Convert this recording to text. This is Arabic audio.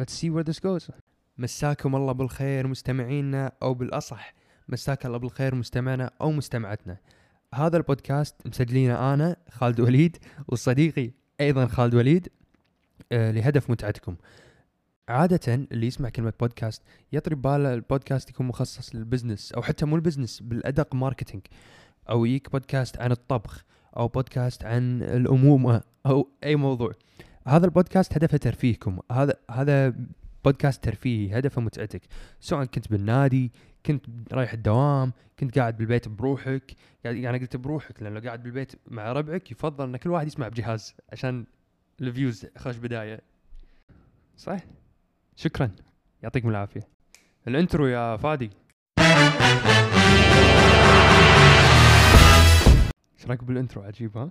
let's see where this goes. مساكم الله بالخير مستمعينا أو بالأصح. مساك الله بالخير مستمعنا أو مستمعتنا. هذا البودكاست مسجلينه أنا خالد وليد وصديقي أيضا خالد وليد آه لهدف متعتكم. عادة اللي يسمع كلمة بودكاست يطري باله البودكاست يكون مخصص لل business أو حتى مو ال business بالأدق marketing أو يجيك بودكاست عن الطبخ أو بودكاست عن الأمومة أو أي موضوع. هذا البودكاست هدفه ترفيهكم. هذا هذا بودكاست ترفيهي هدفه متعتك. سواء كنت بالنادي كنت رايح الدوام كنت قاعد بالبيت بروحك. يعني قلت بروحك لأن لو قاعد بالبيت مع ربعك يفضل إن كل واحد يسمع بجهاز عشان ال views خوش بداية. صح شكرا. يعطيكم العافية. ال intro يا فادي. إيش رأيك بالانترو؟ عجيب ها؟